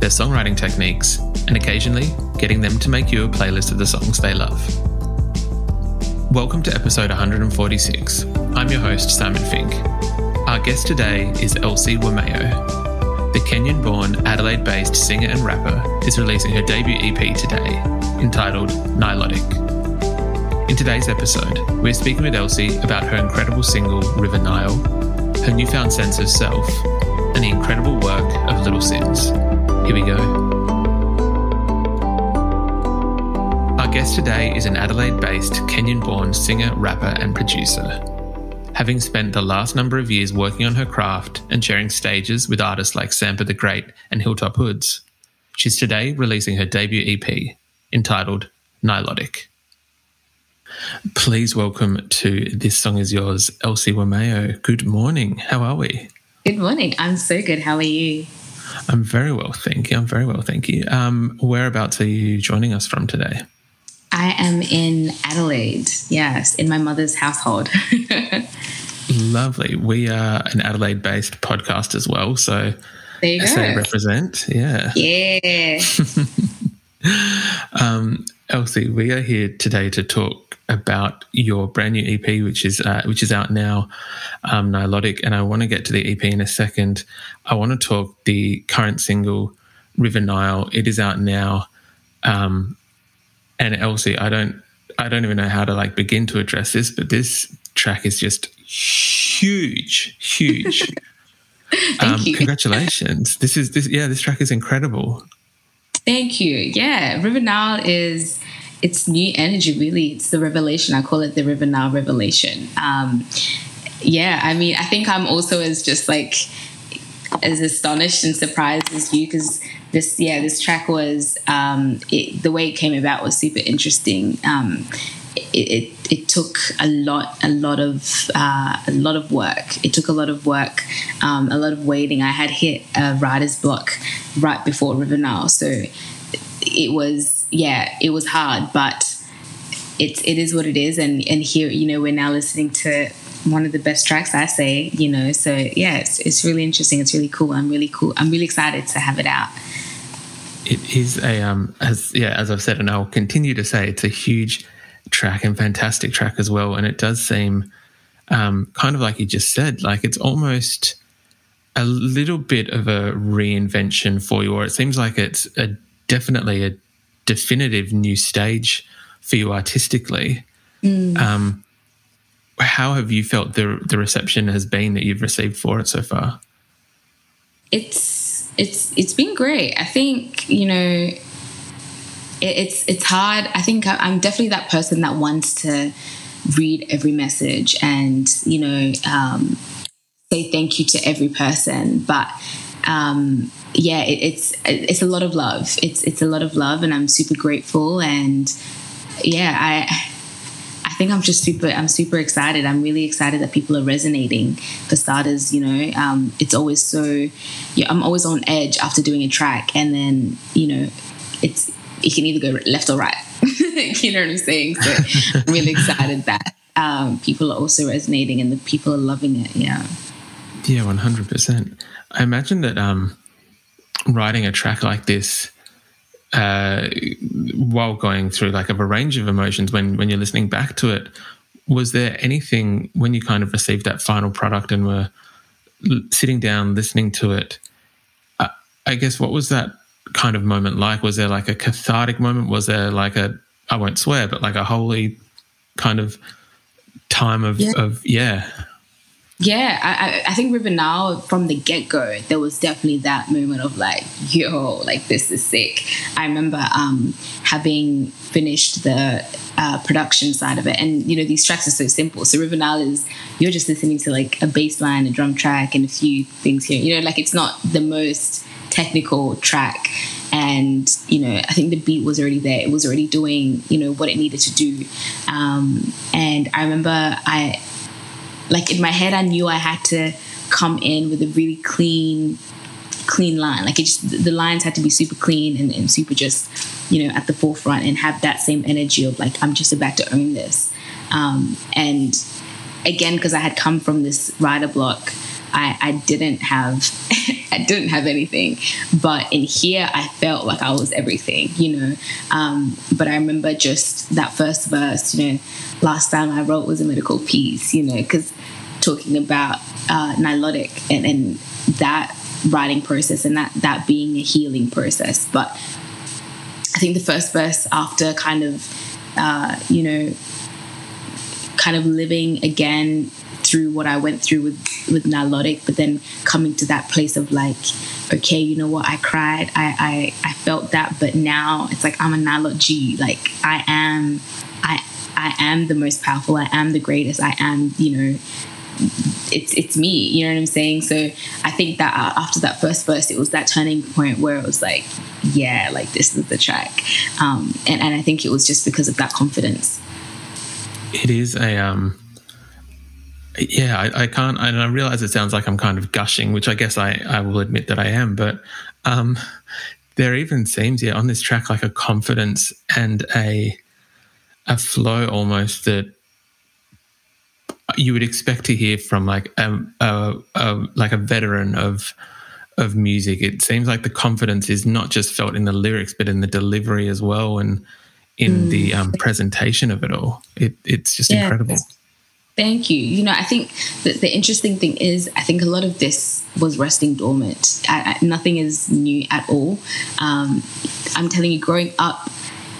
their songwriting techniques, and occasionally getting them to make you a playlist of the songs they love. Welcome to episode 146. I'm your host, Simon Fink. Our guest today is Elsy Wameyo. The Kenyan born, Adelaide based singer and rapper is releasing her debut EP today, entitled Nilotic. In today's episode, we're speaking with Elsy about her incredible single, River Nile, her newfound sense of self, and the incredible work of Little Simz. Here we go. Our guest today is an Adelaide based Kenyan born singer, rapper, and producer. Having spent the last number of years working on her craft and sharing stages with artists like Sampa the Great and Hilltop Hoods, she's today releasing her debut EP entitled Nilotic. Please welcome to This Song Is Yours, Elsy Wameyo. Good morning. How are we? Good morning. I'm so good. How are you? I'm very well, thank you. I'm very well, thank you. Um, whereabouts are you joining us from today? I am in Adelaide, yes, in my mother's household. Lovely. We are an Adelaide based podcast as well. So there you go. represent. Yeah. Yeah. um, Elsy, we are here today to talk about your brand new EP, which is uh, which is out now, um, Nilotic, and I want to get to the EP in a second. I want to talk the current single, River Nile. It is out now, um, and Elsy, I don't I don't even know how to like begin to address this, but this track is just huge, huge. Thank um, you. Congratulations! this is this yeah, this track is incredible. Thank you. Yeah, River Nile is it's new energy. Really, it's the revelation. I call it the River Nile revelation. Um, yeah, I mean, I think I'm also as just like as astonished and surprised as you because this yeah this track was um, it, the way it came about was super interesting. Um, it, it, it, took a lot a lot of uh, a lot of work. It took a lot of work, um, a lot of waiting. I had hit a writer's block right before River Nile, so it was yeah it was hard, but it's it is what it is. And and here you know we're now listening to one of the best tracks I say you know. So yeah, it's it's really interesting. It's really cool. I'm really cool. I'm really excited to have it out it is a um as yeah as I've said and I'll continue to say it's a huge track and fantastic track as well and it does seem um kind of like you just said like it's almost a little bit of a reinvention for you or it seems like it's a definitely a definitive new stage for you artistically mm. um how have you felt the the reception has been that you've received for it so far it's it's it's been great. I think you know it, it's it's hard. I think I'm definitely that person that wants to read every message and you know um, say thank you to every person, but. Um, yeah, it, it's it's a lot of love. It's it's a lot of love, and I'm super grateful. And yeah, I I think I'm just super. I'm super excited. I'm really excited that people are resonating. For starters, you know, um, it's always so. Yeah, I'm always on edge after doing a track, and then you know, it's it can either go left or right. you know what I'm saying? So I'm really excited that um, people are also resonating and the people are loving it. Yeah. Yeah, one hundred percent. I imagine that um, writing a track like this uh, while going through like of a range of emotions when when you're listening back to it was there anything when you kind of received that final product and were sitting down listening to it uh, I guess what was that kind of moment like? Was there like a cathartic moment? Was there like a I won't swear, but like a holy kind of time of yeah. of yeah. Yeah, I, I think River Nile from the get go, there was definitely that moment of like, yo, like this is sick. I remember um, having finished the uh, production side of it, and you know these tracks are so simple. So River Nile is you're just listening to like a bass line, a drum track, and a few things here. You know, like it's not the most technical track and you know i think the beat was already there it was already doing you know what it needed to do um, and i remember i like in my head i knew i had to come in with a really clean clean line like the lines had to be super clean and, and super just you know at the forefront and have that same energy of like i'm just about to own this um, and again because i had come from this writer block I, I didn't have I didn't have anything. But in here I felt like I was everything, you know. Um, but I remember just that first verse, you know, last time I wrote was a medical piece, you know, because talking about uh, nilotic and, and that writing process and that that being a healing process. But I think the first verse after kind of uh, you know kind of living again through what I went through with with Nilotic, but then coming to that place of like, okay, you know what, I cried, I I, I felt that, but now it's like I'm a Nilot G, like I am, I I am the most powerful, I am the greatest, I am, you know, it's it's me you know what i'm saying? So i think that uh, after that first verse it was that turning point where it was like yeah like this is the track. Um, and, and i think it was just because of that confidence. It is a um yeah, I, I, can't, and I realize it sounds like I'm kind of gushing, which I guess I, I will admit that I am, but um, there even seems, yeah, on this track, like a confidence and a a flow almost that you would expect to hear from like a, a, a like a veteran of of music. It seems like the confidence is not just felt in the lyrics, but in the delivery as well, and in mm. the um, presentation of it all. It, it's just yeah. incredible. Thank you. You know, I think that the interesting thing is, I think a lot of this was resting dormant. I, I, nothing is new at all. Um, I'm telling you, growing up,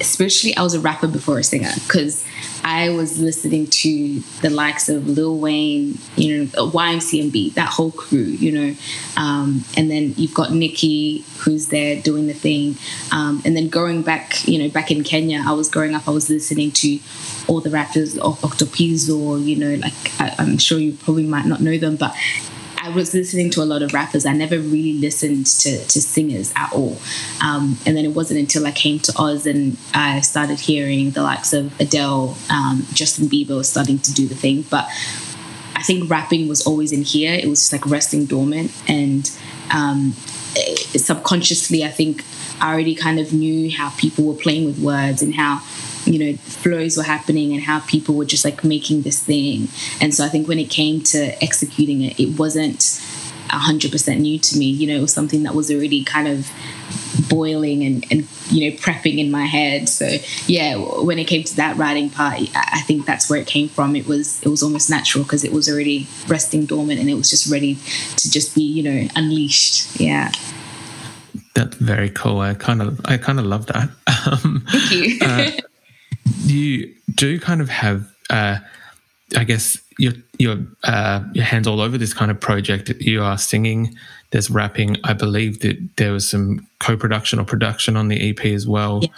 spiritually, I was a rapper before a singer because I was listening to the likes of Lil Wayne, you know, YMCMB, that whole crew, you know, um, and then you've got Nicki who's there doing the thing, um, and then going back, you know, back in Kenya, I was growing up, I was listening to all the rappers of Octopizzo, you know, like I, I'm sure you probably might not know them, but I was listening to a lot of rappers. I never really listened to, to singers at all. Um, and then it wasn't until I came to Oz and I started hearing the likes of Adele, um, Justin Bieber was starting to do the thing. But I think rapping was always in here. It was just like resting dormant. And um, subconsciously, I think I already kind of knew how people were playing with words and how you know flows were happening and how people were just like making this thing. And so i think when it came to executing it it wasn't 100% new to me. You know it was something that was already kind of boiling and, and you know prepping in my head. So yeah when it came to that writing part i think that's where it came from. It was it was almost natural because it was already resting dormant and it was just ready to just be you know unleashed. Yeah. That's very cool. I kind of i kind of love that. Um, thank you. uh, you do kind of have, uh, I guess, your your uh, your hands all over this kind of project. You are singing, there's rapping. I believe that there was some co-production or production on the EP as well. Yeah.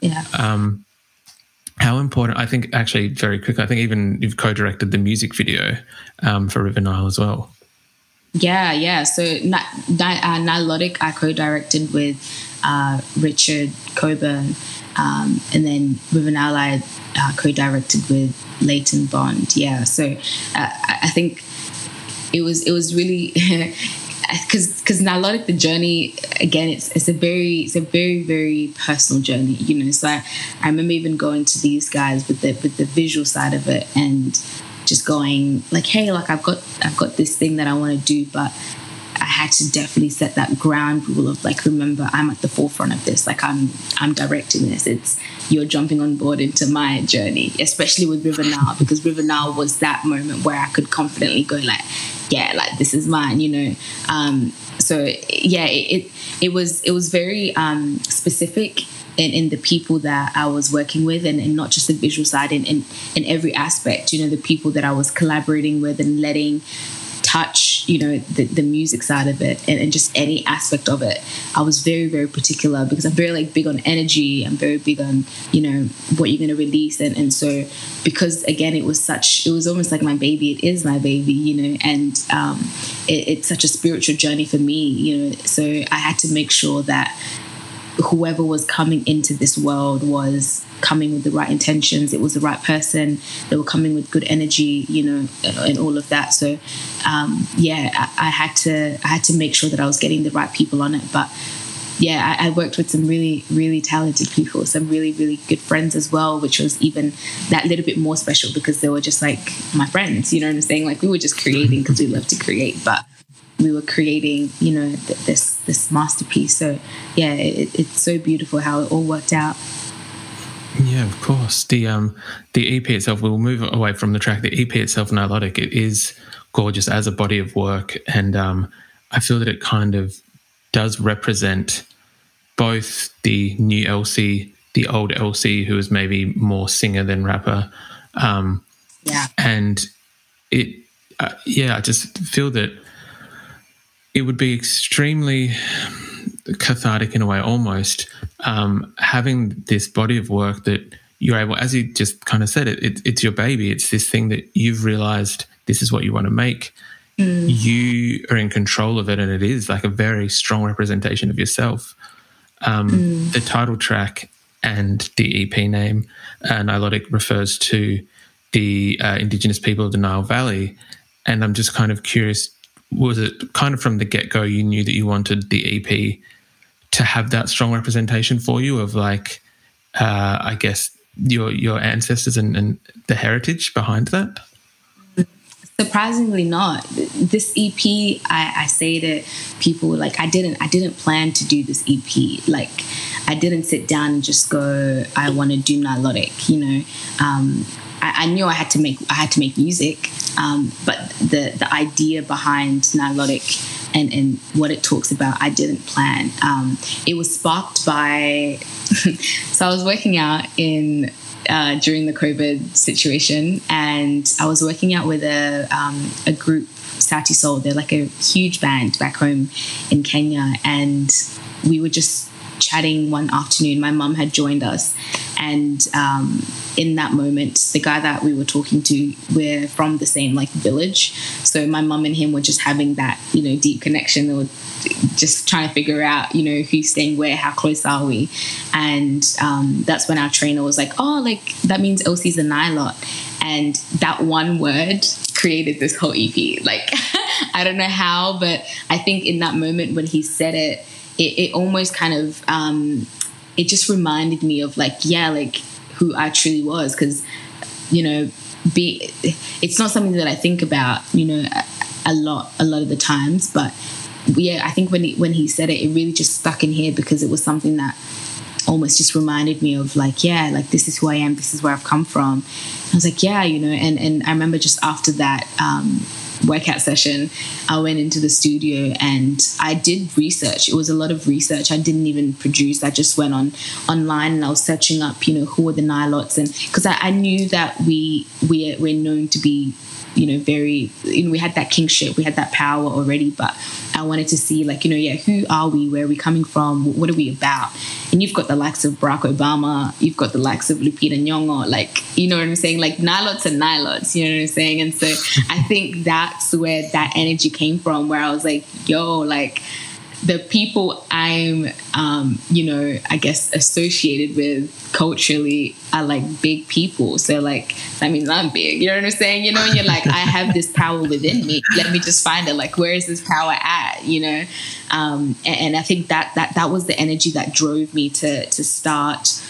yeah. Um, how important? I think actually very quick. I think even you've co-directed the music video um, for River Nile as well. Yeah, yeah. So uh, Nilotic, I co-directed with uh, Richard Coburn um, and then River Nile I uh, co-directed with Leighton Bond. Yeah, so uh, I think it was it was really because because now a lot of the journey again it's it's a very it's a very very personal journey you know so I, I remember even going to these guys with the with the visual side of it and just going like hey like I've got I've got this thing that I want to do but had to definitely set that ground rule of like, remember, I'm at the forefront of this. Like, I'm I'm directing this. It's you're jumping on board into my journey, especially with River Nile, because River Nile was that moment where I could confidently go like, yeah, like this is mine, you know. Um, so yeah, it, it, it was it was very um, specific in, in the people that I was working with, and, and not just the visual side, in, in in every aspect. You know, the people that I was collaborating with and letting touch, you know, the, the music side of it and, and, just any aspect of it. I was very, very particular because I'm very like big on energy. I'm very big on, you know, what you're going to release. And, and so because again, it was such, it was almost like my baby. It is my baby, you know, and um, it, it's such a spiritual journey for me, you know, so I had to make sure that whoever was coming into this world was coming with the right intentions. It was the right person. They were coming with good energy, you know, and all of that. So, um, yeah, I, I, had to I had to make sure that I was getting the right people on it. But yeah, I, I, worked with some really really talented people, some really really good friends as well, which was even that little bit more special because they were just like my friends. You know what I'm saying? Like we were just creating because we love to create, but we were creating, you know, th- this this masterpiece. So yeah, it, it's so beautiful how it all worked out. Yeah, of course. The um the EP itself, we'll move away from the track. The EP itself, Nilotic, it is gorgeous as a body of work, and um, I feel that it kind of does represent both the new Elsy, the old Elsy, who is maybe more singer than rapper. Um, yeah, and it, uh, yeah, I just feel that it would be extremely cathartic in a way, almost um, having this body of work that you're able, as you just kind of said, it, it, it's your baby. It's this thing that you've realized this is what you want to make. Mm. You are in control of it, and it is like a very strong representation of yourself. Um, mm. The title track and the EP name, uh, Nilotic, refers to the uh, Indigenous people of the Nile Valley. And I'm just kind of curious was it kind of from the get go you knew that you wanted the EP to have that strong representation for you of like, uh, I guess your your ancestors and, and the heritage behind that? surprisingly not. This ep I, I, say that people like i didn't i didn't plan to do this ep like i didn't sit down and just go i want to do nilotic you know? Um, I, I, knew i had to make i had to make music um, but the the idea behind Nilotic and, and what it talks about, I didn't plan. Um, it was sparked by, so I was working out in uh, during the COVID situation, and I was working out with a um, a group, Sauti Sol. They're like a huge band back home in Kenya, and we were just chatting one afternoon. My mum had joined us, and um, in that moment, the guy that we were talking to, we're from the same like village. So my mum and him were just having that, you know, deep connection. They were just trying to figure out, you know, who's staying where, how close are we? And um, that's when our trainer was like, oh, like that means Elsy's a Nilot. And that one word created this whole EP. Like, I don't know how, but I think in that moment when he said it, it, it almost kind of um, it just reminded me of like yeah like who I truly was because you know be it's not something that I think about you know a, a, lot a lot of the times but yeah I think when he, when he said it it really just stuck in here because it was something that almost just reminded me of like yeah like this is who I am this is where I've come from. I was like yeah you know and and I remember just after that um, workout session, I went into the studio and I did research. It was a lot of research. I didn't even produce. I just went on online and I was searching up, you know, who are the Nilots and because I, I, knew that we we we're known to be you know, very, you know, we had that kingship, we had that power already, but I wanted to see, like, you know, yeah, who are we? Where are we coming from? What are we about? And you've got the likes of Barack Obama, you've got the likes of Lupita Nyong'o, like, you know what I'm saying? Like, Nilots and Nilots, you know what I'm saying? And so I think that's where that energy came from, where I was like, yo, like, the people I'm, um, you know, I guess associated with culturally are like big people. So like, I mean, I'm big. You know what I'm saying? You know, and you're like, I have this power within me. Let me just find it. Like, where is this power at? You know, um, and, and I think that that that was the energy that drove me to to start.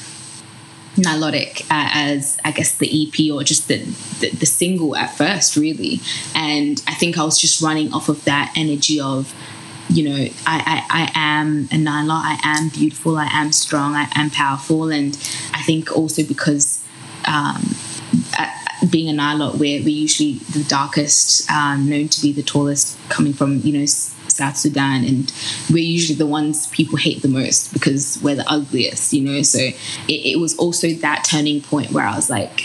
Nilotic uh, as I guess the EP or just the, the, the single at first, really, and I think I was just running off of that energy of you know, I, I, I am a Nilot, I am beautiful, I am strong, I am powerful. And I think also because um, being a Nilot, we're, we're usually the darkest, um, known to be the tallest, coming from, you know, South Sudan, and we're usually the ones people hate the most because we're the ugliest, you know. So it, it was also that turning point where I was like,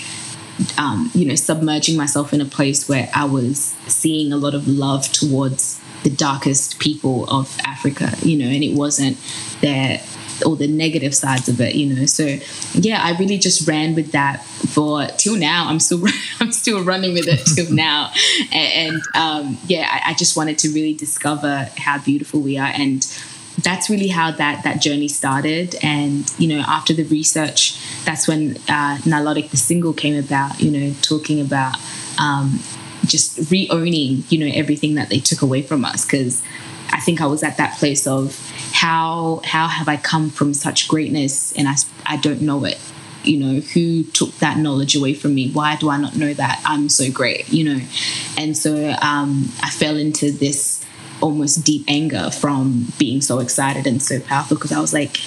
um, you know, submerging myself in a place where I was seeing a lot of love towards the darkest people of Africa, you know, and it wasn't their all the negative sides of it, you know. So yeah, I really just ran with that for till now. I'm still I'm still running with it till now, and, and um, yeah, I, I just wanted to really discover how beautiful we are and that's really how that that journey started and you know after the research that's when uh, Nilotic the single came about you know talking about um, just re-owning you know everything that they took away from us. Because I think I was at that place of how how have I come from such greatness and I, I don't know it? You know who took that knowledge away from me? Why do I not know that I'm so great? You know? And so um, I fell into this almost deep anger from being so excited and so powerful because I was like,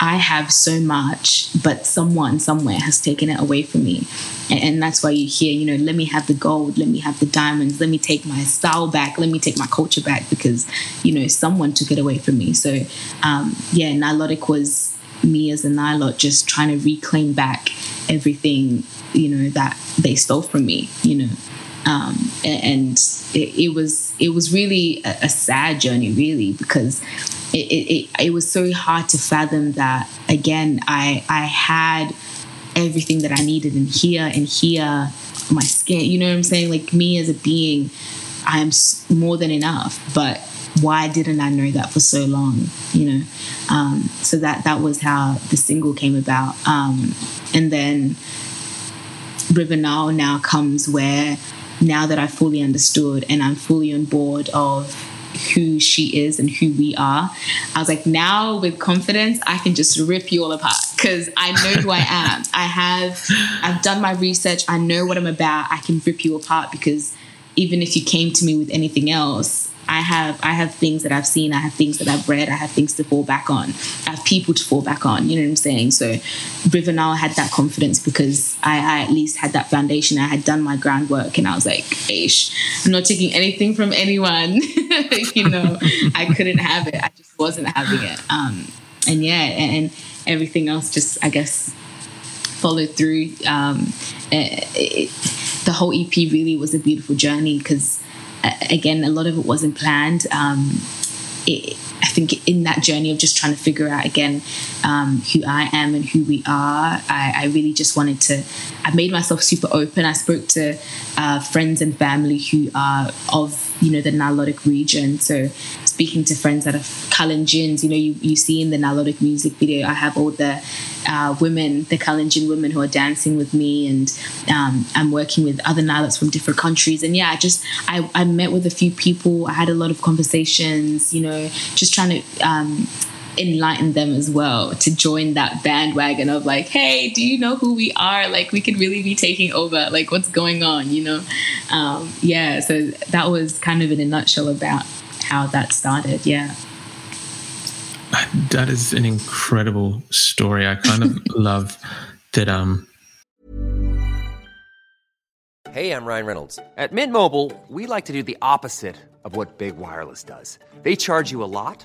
I have so much, but someone somewhere has taken it away from me. And, and, that's why you hear, you know, let me have the gold, let me have the diamonds, let me take my style back, let me take my culture back because, you know, someone took it away from me. So, um, yeah, Nilotic was me as a Nilot just trying to reclaim back everything, you know, that they stole from me, you know. Um, and it, it, was it was really a, a, sad journey, really, because it, it, it was so hard to fathom that again I I had everything that I needed in here and here my skin you know what I'm saying? Like me as a being I am more than enough but why didn't I know that for so long you know? Um, so that that was how the single came about. Um, and then River Nile now comes where now that I fully understood and I'm fully on board of who she is and who we are, I was like, now with confidence, I can just rip you all apart because I know who I am. I have, I've done my research. I know what I'm about. I can rip you apart because even if you came to me with anything else, I have I have things that I've seen, I have things that I've read, I have things to fall back on, I have people to fall back on. You know what I'm saying? So River Nile had that confidence because I, I, at least had that foundation. I had done my groundwork, and I was like, "Ish, I'm not taking anything from anyone." you know, I couldn't have it. I just wasn't having it. Um, and yeah, and everything else just I guess followed through. Um, it, it, the whole EP really was a beautiful journey because again, a lot of it wasn't planned. Um, it, I think in that journey of just trying to figure out again um, who I am and who we are, I, I, really just wanted to. I made myself super open. I spoke to uh, friends and family who are of you know the Nilotic region. So speaking to friends that are Kalenjins, you know, you, you see in the Nilotic music video, I have all the uh, women, the Kalenjin women who are dancing with me, and um, I'm working with other Nilots from different countries. And yeah, I just I, I met with a few people. I had a lot of conversations, you know, just trying to. Um, enlighten them as well to join that bandwagon of like hey do you know who we are like we could really be taking over like what's going on you know um, yeah so that was kind of in a nutshell about how that started. Yeah. That is an incredible story. I kind of love that. Um. Hey, I'm Ryan Reynolds. At Mint Mobile, we like to do the opposite of what big wireless does. They charge you a lot.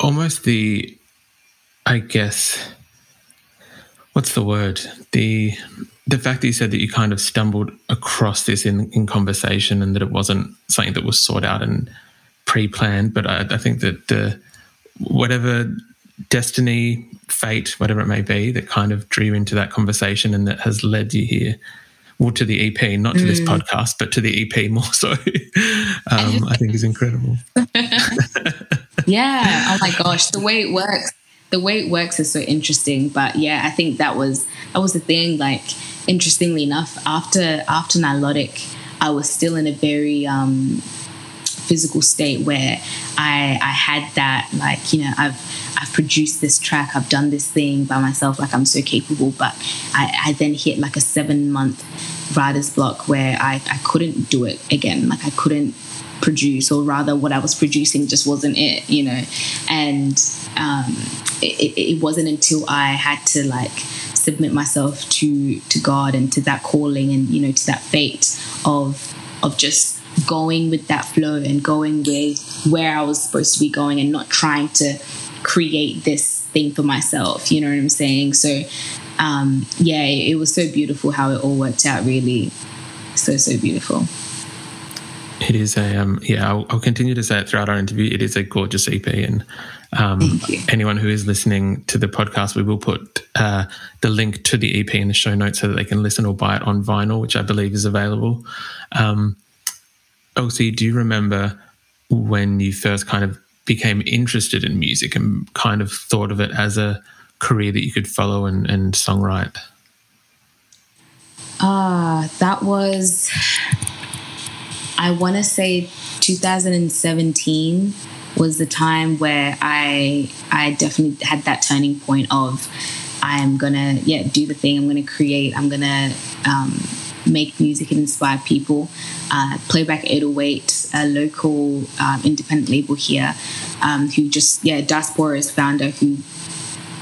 Almost the I guess, what's the word? The the fact that you said that you kind of stumbled across this in, in conversation and that it wasn't something that was sought out and pre-planned, but I, I think that the whatever destiny, fate, whatever it may be, that kind of drew into that conversation and that has led you here. Well, to the EP, not to mm. this podcast, but to the EP more so. um, I think is incredible. yeah. Oh my gosh, the way it works, the way it works is so interesting. But yeah, I think that was that was the thing. Like, interestingly enough, after after Nilotic, I was still in a very um, physical state where I I had that like you know I've I've produced this track I've done this thing by myself like I'm so capable but I, I then hit like a seven month writer's block where I, I couldn't do it again. Like I couldn't produce or rather what I was producing just wasn't it you know? And um, it, it wasn't until I had to like submit myself to to God and to that calling and you know to that fate of of just going with that flow and going with where I was supposed to be going and not trying to create this thing for myself. You know what I'm saying? So, um, yeah, it, it was so beautiful how it all worked out. Really, so so beautiful. It is a um, yeah. I'll, I'll, continue to say it throughout our interview. It is a gorgeous EP, and um, anyone who is listening to the podcast, we will put uh, the link to the EP in the show notes so that they can listen or buy it on vinyl, which I believe is available. Um, Elsy, do you remember when you first kind of became interested in music and kind of thought of it as a career that you could follow and, and songwrite? Ah, uh, that was, I want to say 2017 was the time where I I definitely had that turning point of I'm gonna yeah do the thing I'm gonna create I'm gonna um, make music and inspire people. Uh, Playback 808, a local um, independent label here, um, who just, yeah, Diaspora's founder who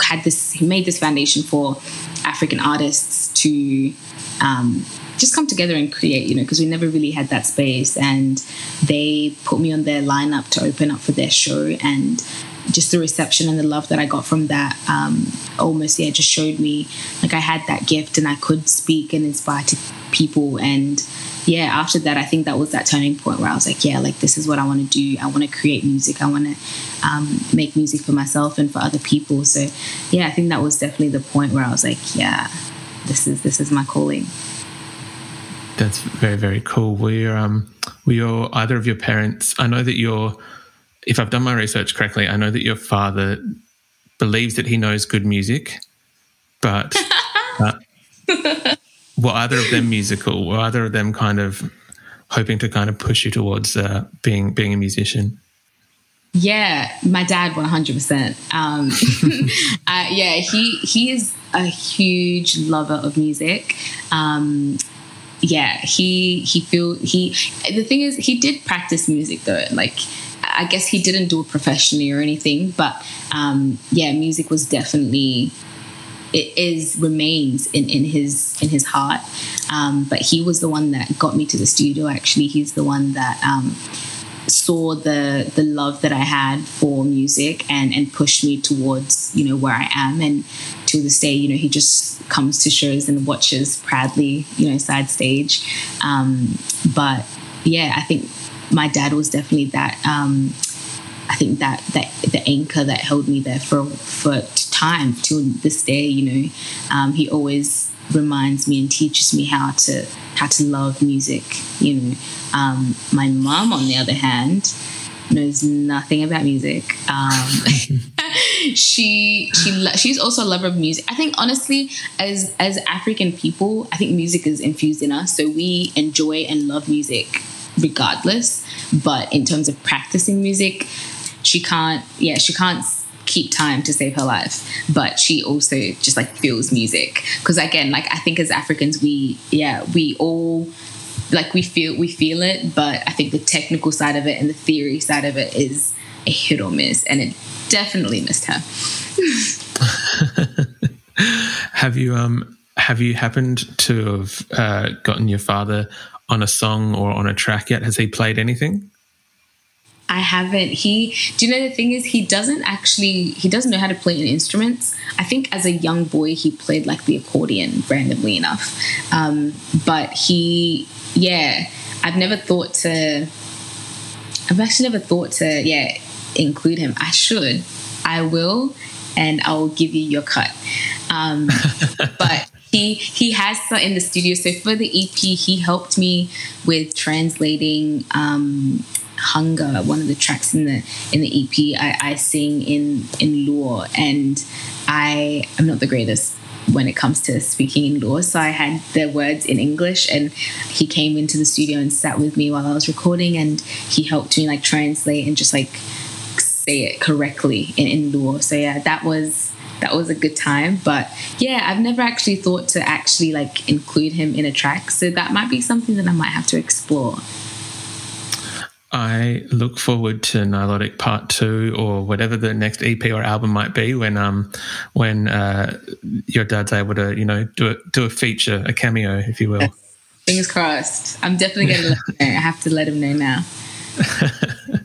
had this, he made this foundation for African artists to um, just come together and create, you know, because we never really had that space. And they put me on their lineup to open up for their show. And just the reception and the love that I got from that um, almost yeah just showed me like I had that gift and I could speak and inspire people. And yeah after that I think that was that turning point where I was like yeah like this is what I want to do. I want to create music. I want to um, make music for myself and for other people. So yeah I think that was definitely the point where I was like yeah this is this is my calling. That's very very cool. Were you um were your either of your parents I know that you're if I've done my research correctly, I know that your father believes that he knows good music, but uh, were either of them musical? Were either of them kind of hoping to kind of push you towards uh, being being a musician? Yeah, my dad, one hundred percent. Um, uh, yeah, he he is a huge lover of music. Um, yeah, he he feel he. The thing is, he did practice music though. Like I guess he didn't do it professionally or anything, but um, yeah, music was definitely it is remains in, in his in his heart. Um, but he was the one that got me to the studio. Actually, he's the one that um, saw the the love that I had for music and and pushed me towards you know where I am. And to this day, you know, he just comes to shows and watches proudly, you know, side stage. Um, but yeah, I think my dad was definitely that. Um, I think that that the anchor that held me there for for time till this day. You know, um, he always reminds me and teaches me how to how to love music. You know, um, my mom, on the other hand, knows nothing about music. Um, she she she's also a lover of music. I think honestly, as as African people, I think music is infused in us, so we enjoy and love music regardless. But in terms of practicing music, she can't, yeah, she can't keep time to save her life. But she also just like feels music. Because again like i think as africans we yeah we all like we feel we feel it. But i think the technical side of it and the theory side of it is a hit or miss. And it definitely missed her. Have you um have you happened to have uh, gotten your father on a song or on a track yet? Has he played anything? I haven't. He, do you know the thing is, he doesn't actually, he doesn't know how to play an instruments. I think as a young boy, he played like the accordion randomly enough. Um, but he, yeah, I've never thought to, I've actually never thought to, yeah, include him. I should, I will, and I'll give you your cut. Um, but he he has in the studio. So for the EP, he helped me with translating um, hunger one of the tracks in the in the ep i, I sing in in luo and i am not the greatest when it comes to speaking in luo. So i had the words in english and he came into the studio and sat with me while i was recording and he helped me like translate and just like say it correctly in, in luo. So yeah that was that was a good time but yeah i've never actually thought to actually like include him in a track so that might be something that i might have to explore I look forward to Nilotic Part Two or whatever the next EP or album might be when um when uh, your dad's able to you know do a do a feature a cameo if you will. Fingers crossed. I'm definitely going to let him know. I have to let him know now.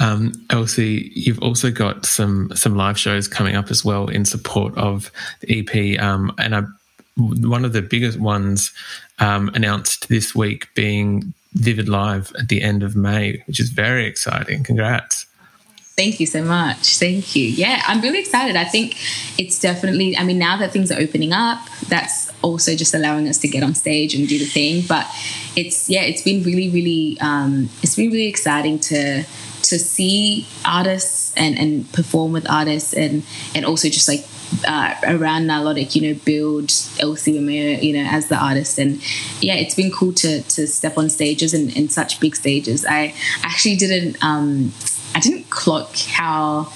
um, Elsy, you've also got some some live shows coming up as well in support of the EP, um, and I, one of the biggest ones um, announced this week being Vivid Live at the end of May, which is very exciting. Congrats. Thank you so much. Thank you. Yeah, I'm really excited. I think it's definitely, I mean, now that things are opening up, that's also just allowing us to get on stage and do the thing. But it's, yeah, it's been really, really, um, it's been really exciting to, to see artists and, and perform with artists and, and also just like uh, around Nilotic, you know, build Elsy Wameyo, you know, as the artist. And yeah, it's been cool to to step on stages and in such big stages. I actually didn't um, I didn't clock how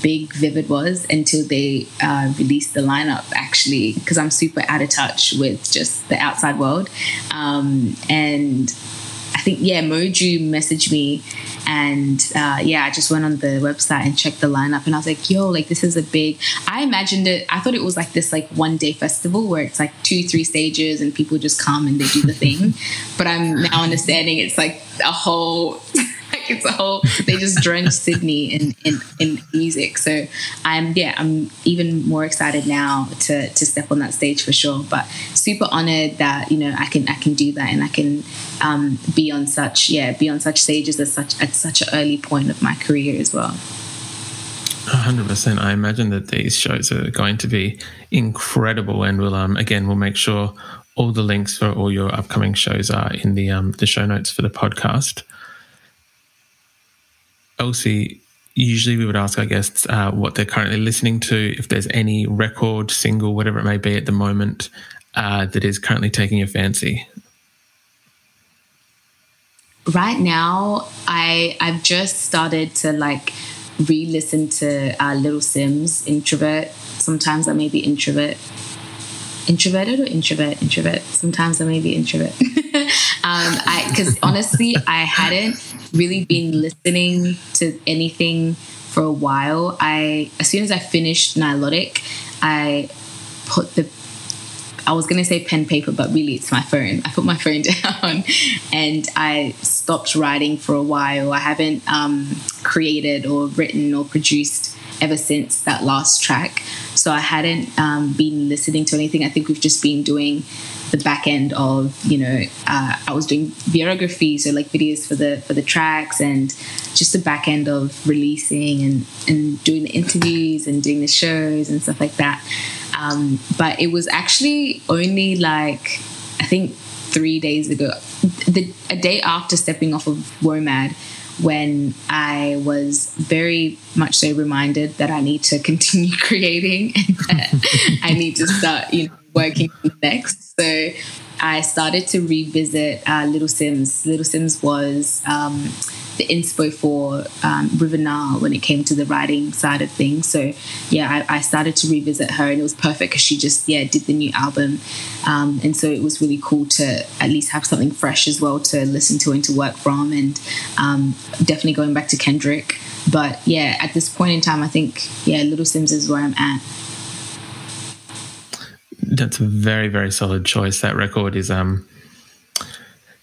big Vivid was until they uh, released the lineup actually because I'm super out of touch with just the outside world um, and I think yeah Moju messaged me and uh, yeah, I just went on the website and checked the lineup, and I was like, "Yo, like this is a big." I imagined it. I thought it was like this like one day festival where it's like two, three stages, and people just come and they do the thing. but I'm now understanding it's like a whole it's a whole they just drench Sydney in, in, in music. So I'm yeah, I'm even more excited now to to step on that stage for sure. But super honored that, you know, I can I can do that and I can um, be on such yeah, be on such stages at such at such an early point of my career as well. 100%. I imagine that these shows are going to be incredible and we'll um again we'll make sure all the links for all your upcoming shows are in the um the show notes for the podcast. Elsy, usually we would ask our guests uh, what they're currently listening to, if there's any record, single, whatever it may be at the moment uh, that is currently taking your fancy. Right now, I I've just started to like re-listen to uh, Little Simz, Introvert. Sometimes I may be introvert, introverted or introvert, introvert. Sometimes I may be introvert. um, I because honestly, I hadn't really been listening to anything for a while. I as soon as I finished Nilotic, I put the I was gonna say pen paper, but really it's my phone. I put my phone down and I stopped writing for a while. I haven't um, created or written or produced ever since that last track. So I hadn't um, been listening to anything. I think we've just been doing the back end of you know uh, I was doing videography, so like videos for the for the tracks, and just the back end of releasing and and doing the interviews and doing the shows and stuff like that. Um, but it was actually only like I think three days ago, the a day after stepping off of WOMAD when I was very much so reminded that I need to continue creating and that I need to start, you know, working next. So I started to revisit uh, Little Simz. Little Simz was um, the inspo for um, River Nile when it came to the writing side of things. So yeah, I, I started to revisit her, and it was perfect because she just yeah did the new album, um, and so it was really cool to at least have something fresh as well to listen to and to work from, and um, definitely going back to Kendrick. But yeah, at this point in time, I think yeah, Little Simz is where I'm at that's a very very solid choice. That record is um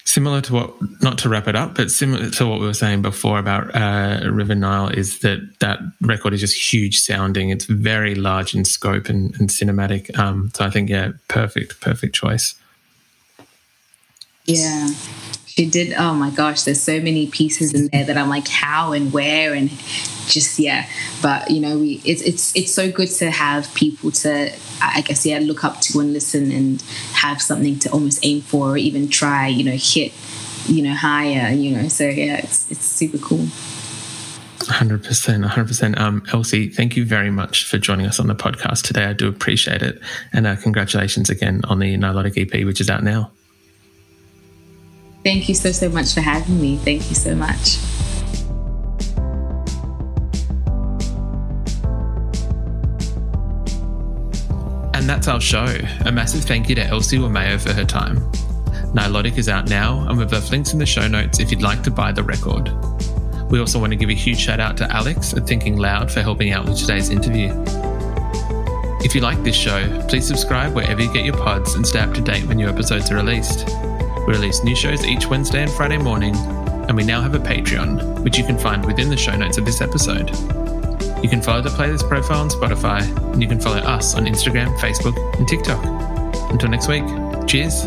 similar to what, not to wrap it up, but similar to what we were saying before about uh, River Nile, is that that record is just huge sounding. It's very large in scope and, and cinematic. Um, so I think, yeah, perfect, perfect choice. Yeah. She did. Oh my gosh, there's so many pieces in there that I'm like, how and where and just yeah. But you know, we it's it's it's so good to have people to I guess yeah look up to and listen and have something to almost aim for or even try you know hit you know higher you know. So yeah, it's it's super cool. 100%. 100%. Um, Elsy, thank you very much for joining us on the podcast today. I do appreciate it. And uh, congratulations again on the Nilotic EP, which is out now. Thank you so, so much for having me. Thank you so much. And that's our show. A massive thank you to Elsy Wameyo for her time. Nilotic is out now, and we've left links in the show notes if you'd like to buy the record. We also want to give a huge shout out to Alex at Thinking Loud for helping out with today's interview. If you like this show, please subscribe wherever you get your pods and stay up to date when new episodes are released. We release new shows each Wednesday and Friday morning, and we now have a Patreon, which you can find within the show notes of this episode. You can follow the playlist profile on Spotify, and you can follow us on Instagram, Facebook, and TikTok. Until next week, cheers.